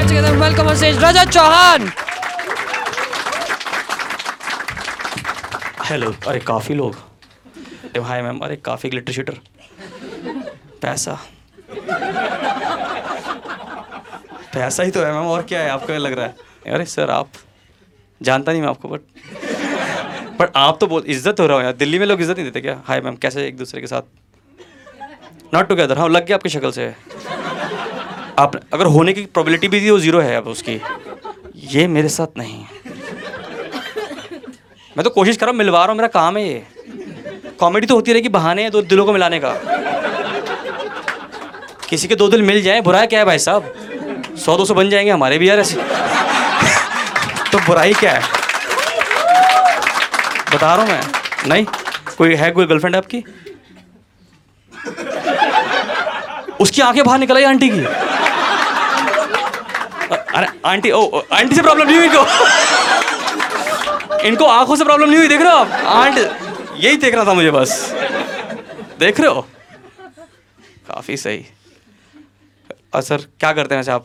Welcome on stage Rajat Chauhan hello अरे काफ़ी लोग। हाय मैम, अरे काफ़ी ग्लिटर शूटर पैसा। पैसा ही तो है मैम, और क्या है, आपको लग रहा है? अरे सर, आप जानता नहीं मैं आपको बट बट आप तो बहुत इज़्ज़त हो रहा हो यार, दिल्ली में लोग इज़्ज़त नहीं देते क्या? हाय मैम, कैसे एक दूसरे के साथ? नॉट टुगेदर हाँ लग गया आपकी शक्ल से। आप, अगर होने की प्रोबेबिलिटी भी थी, वो ज़ीरो है अब उसकी। ये मेरे साथ नहीं मैं तो कोशिश कर रहा हूँ, मिलवा रहा हूँ, मेरा काम है ये। कॉमेडी तो होती रहेगी बहाने हैं दो दिलों को मिलाने का। किसी के दो दिल मिल जाए, बुरा क्या है भाई साहब? सौ, दो सौ बन जाएँगे हमारे भी यार ऐसे। तो बुराई क्या है? बता रहा हूँ मैं। नहीं, कोई है कोई गर्लफ्रेंड आपकी? उसकी आँखें बाहर निकल आई आंटी की। अरे, आंटी, ओ आंटी से प्रॉब्लम नहीं हुई इनको। इनको आँखों से प्रॉब्लम नहीं हुई, देख रहे हो आप? आंट, यही देख रहा था मुझे बस। देख रहे हो? काफ़ी सही। और सर, क्या करते हैं आप?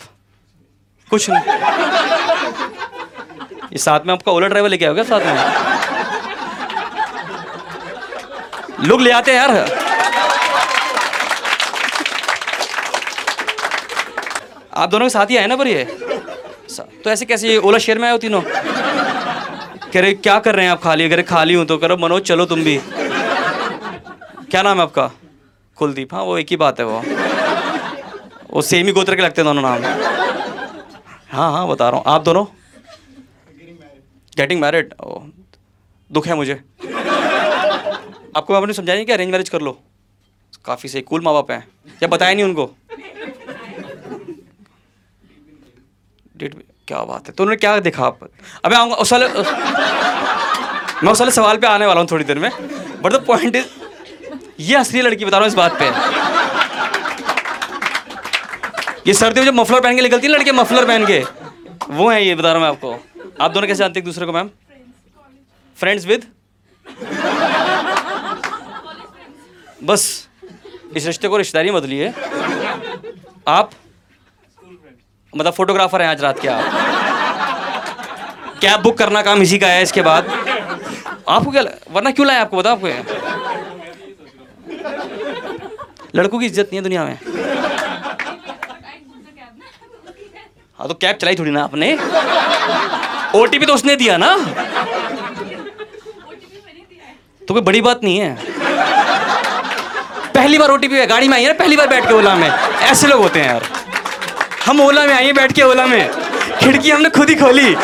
कुछ नहीं। ये साथ में आपका ओला ड्राइवर लेके आओगे साथ में? लोग ले आते हैं यार। आप दोनों के साथ ही आए ना पर ये? तो ऐसे कैसे ओला शेयर में आए हो तीनों? कह रहे, क्या कर रहे हैं आप खाली? अगर खाली हूँ तो करो, मनोज चलो तुम भी। क्या नाम है आपका? कुलदीप। हाँ वो एक ही बात है वो। वो सेम ही गोत्र के लगते हैं दोनों नाम। हाँ हाँ बता रहा हूँ। आप दोनों? गेटिंग मैरिड दुख है मुझे। आपको आपने समझाया नहीं कि अरेंज मैरिज कर लो? काफ़ी सही कूल माँ बाप हैं। या बताया नहीं उनको? डेट क्या बात है? तो उन्होंने क्या देखा आप? अबे आऊँगा उस वाले मैं उस वाले सवाल पे आने वाला हूँ थोड़ी देर में। बट द पॉइंट इज़ ये असली लड़की बता रहा हूँ इस बात पे। ये सर्दियों में जब मफलर पहन के निकलती है लड़के मफलर पहन के, वो है ये, बता रहा हूँ मैं आपको। आप दोनों कैसे जानते एक दूसरे को मैम फ्रेंड्स विद बस, इस रिश्ते को रिश्तेदारी मत लिए आप मतलब फोटोग्राफर हैं आज रात के आप। कैब बुक करना काम इसी का है इसके बाद। आपको क्या वरना क्यों लाया आपको, बताओ आपको लड़कों की इज़्ज़त नहीं है दुनिया में। हाँ तो कैब चलाई थोड़ी ना आपने। ओटीपी तो उसने दिया ना। तो कोई बड़ी बात नहीं है। पहली बार ओटीपी है गाड़ी में आई है ना, पहली बार बैठ के ओला में ऐसे लोग होते हैं यार। हम ओला में हैं बैठ के ओला में। खिड़की हमने खुद ही खोली।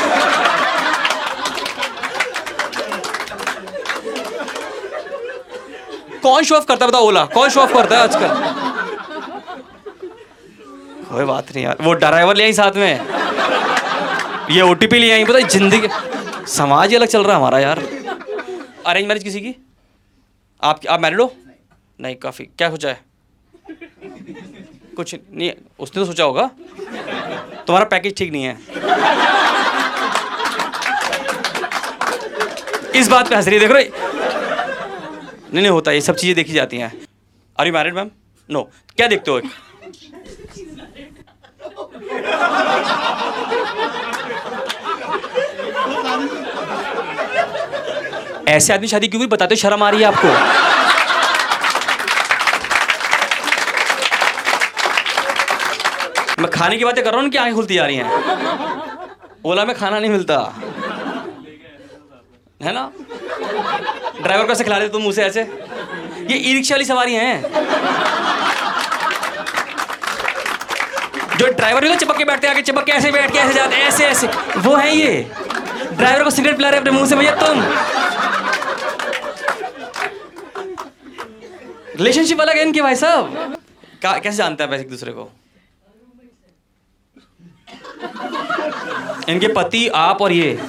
कौन शो ऑफ़ करता है बताओ ओला? कौन शो ऑफ़ करता है आजकल? कोई बात नहीं यार। वो ड्राइवर ले आई साथ में। ये ओटीपी ले आई, पता ज़िंदगी समाज ही अलग चल रहा है हमारा यार। अरेंज मैरिज किसी की? आप आप मैरिड हो? नहीं, काफ़ी। क्या सोचा है? कुछ नहीं, उसने तो सोचा होगा। तुम्हारा पैकेज ठीक नहीं है। इस बात पे हंस रही है, देख रहे नहीं नहीं, होता ये सब चीज़ें देखी जाती हैं। Are you married ma'am no क्या देखते हो? एक ऐसे आदमी शादी क्यों भी बताते शर्म आ रही है आपको। मैं खाने की बातें कर रहा हूँ ना कि आँखें खुलती जा रही हैं। ओला में खाना नहीं मिलता। है ना? ड्राइवर को ऐसे खिला देते तुम मुझसे ऐसे? ये ई रिक्शा वाली सवारी हैं। जो ड्राइवर भी तो चिपक के बैठते हैं, आगे चिपक के ऐसे बैठ के ऐसे जाते ऐसे ऐसे। वो है ये। ड्राइवर को सिगरेट पिला रहे अपने मुँह से, भैया, तुम। रिलेशनशिप अलग है इनके भाई साहब? कैसे जानते हैं एक दूसरे को? इनके पति, आप और ये।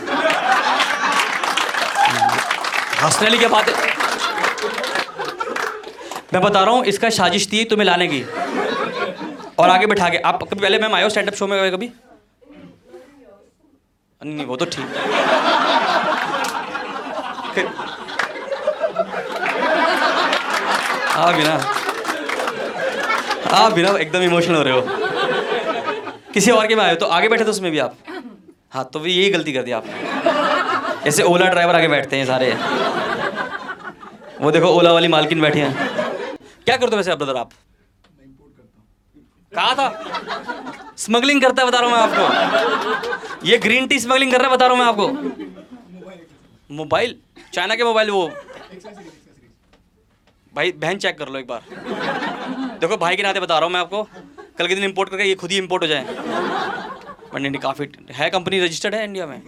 हंसने वाली क्या बात है? मैं बता रहा हूँ, इसका साजिश थी तुम्हें लाने की। और आगे बैठा के, आप कभी पहले मैम हो स्टैंड अप शो में कभी? नहीं वो तो ठीक। फिर- आप भी ना। आप भी एकदम इमोशनल हो रहे हो। किसी और के में आए हो तो आगे बैठे थे उसमें भी आप। हाँ तो भी यही गलती कर दी आपने। ऐसे ओला ड्राइवर आगे बैठते हैं सारे। वो देखो, ओला वाली मालकिन बैठी हैं। क्या करते हो वैसे ब्रदर आप? कहा था? स्मगलिंग करता है, बता रहा हूँ मैं आपको। ये ग्रीन टी स्मगलिंग कर रहा है, बता रहा हूँ मैं आपको। मोबाइल चाइना के मोबाइल वो। भाई, बहन चेक कर लो एक बार। देखो, भाई के नाते बता रहा हूँ मैं आपको। कल के दिन इंपोर्ट करके ये खुद ही इंपोर्ट हो जाए। नहीं नहीं, काफ़ी है कंपनी रजिस्टर्ड है इंडिया में।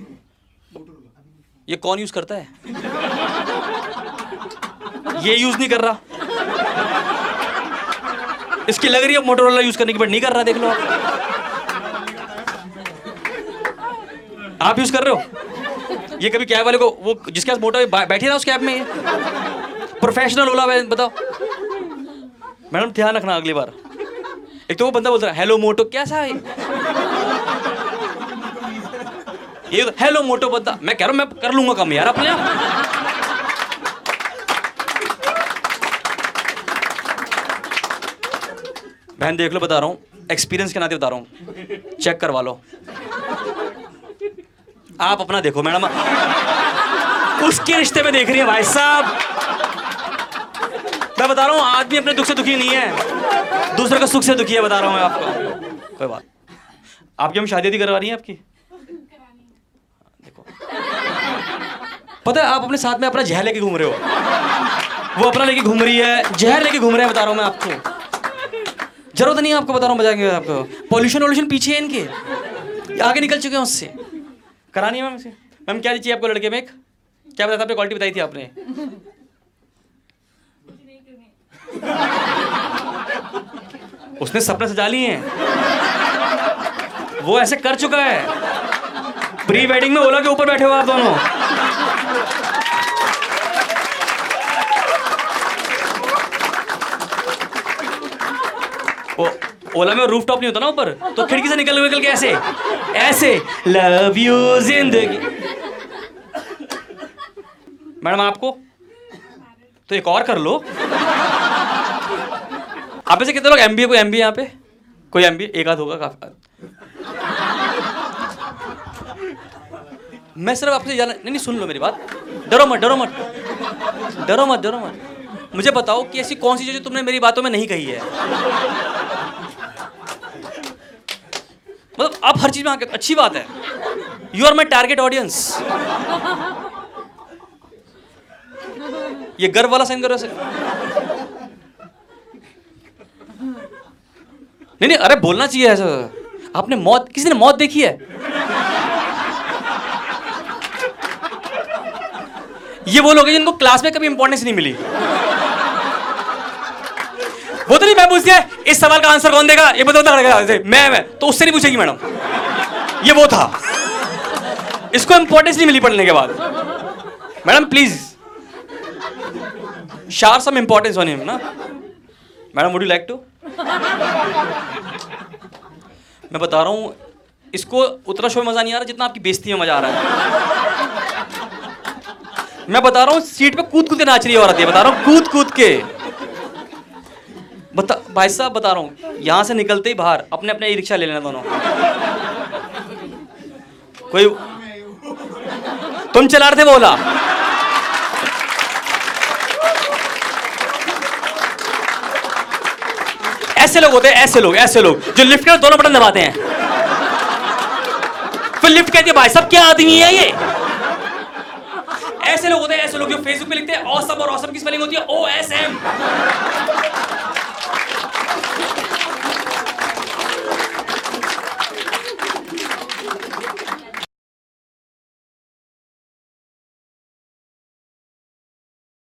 ये कौन यूज़ करता है? ये यूज़ नहीं कर रहा। इसकी लग रही है मोटरोला यूज़ करने की बट नहीं कर रहा, देख लो आप। आप यूज़ कर रहे हो? ये कभी कैब वाले को, वो जिसके पास मोटर बैठी ना उस कैब में ये? प्रोफेशनल ओला बताओ। मैडम, ध्यान रखना अगली बार। एक तो वो बंदा बोलता है हेलो मोटो कैसा है? ये हेलो मोटो बंदा मैं कह रहा हूँ, मैं कर लूँगा कम यार अपने आप। बहन देख लो, बता रहा हूँ एक्सपीरियंस के नाते बता रहा हूँ। चेक करवा लो। आप अपना देखो, मैडम। उसके रिश्ते में देख रही है भाई साहब। मैं बता रहा हूँ, आदमी अपने दुख से दुखी नहीं है। दूसरे का सुख से दुखी है, बता रहा हूँ मैं आपको। कोई बात। आपकी हम शादी करवा रही हैं आपकी? देखो। पता है, आप अपने साथ में अपना जहर लेके घूम रहे हो। वो अपना लेके घूम रही है, जहर लेके घूम रहे हैं, बता रहा हूँ मैं आपको। ज़रूरत नहीं है आपको, बता रहा हूँ बजाएँगे आपको। पॉल्यूशन वॉल्यूशन पीछे है इनके। आगे निकल चुके हैं उससे। करानी है मैम इसे। मैम, क्या चाहिए आपको लड़के में एक? क्या बताया था आपने? क्वालिटी बताई थी आपने। उसने सपने सजा लिए हैं। वो ऐसे कर चुका है। प्री वेडिंग में ओला के ऊपर बैठे हो आप दोनों। ओला में रूफ टॉप नहीं होता ना ऊपर? तो खिड़की से निकल निकल के ऐसे ऐसे। लव यू ज़िंदगी। मैडम, आपको? तो एक और कर लो। आप में से कितने लोग एम बी कोई एम बी यहाँ पे? कोई एम बी एक आध होगा काफ़ी। मैं सिर्फ़ आपसे जाना नहीं नहीं, सुन लो मेरी बात। डरो मत डरो मत। डरो मत डरो मत। मुझे बताओ कि ऐसी कौन सी चीज़ तुमने मेरी बातों में नहीं कही है? मतलब आप हर चीज़ में आके अच्छी बात है। You are my target audience ये गर्व वाला साइन करो ऐसे नहीं नहीं, अरे बोलना चाहिए ऐसा। आपने मौत किसी ने मौत देखी है? ये वो लोग हैं जिनको क्लास में कभी इंपॉर्टेंस नहीं मिली। वो तो नहीं मैं पूछती है इस सवाल का आंसर कौन देगा? ये बता मैं मैं। तो उससे नहीं पूछेगी मैडम। ये वो था। इसको इंपॉर्टेंस नहीं मिली पढ़ने के बाद। Madam please share some importance on him ना? Madam would you like to मैं बता रहा हूँ, इसको उतना शो में मज़ा नहीं आ रहा जितना आपकी बेइज्जती में मज़ा आ रहा है। मैं बता रहा हूँ, सीट पे कूद कूद के नाच रही है औरत ये बता रहा हूँ कूद कूद के। बता, भाई साहब बता रहा हूँ, यहाँ से निकलते ही बाहर अपने अपने ई रिक्शा ले लेना दोनों। कोई तुम चला रहे थे बोला? ऐसे लोग होते हैं, ऐसे लोग ऐसे लोग, जो लिफ्ट के दोनों बटन दबाते हैं। फिर लिफ्ट कहती है, भाई साहब, क्या आदमी है ये? ऐसे लोग होते हैं, ऐसे लोग जो फेसबुक पे लिखते हैं औसम और ऑसम की स्पेलिंग होती है? O S M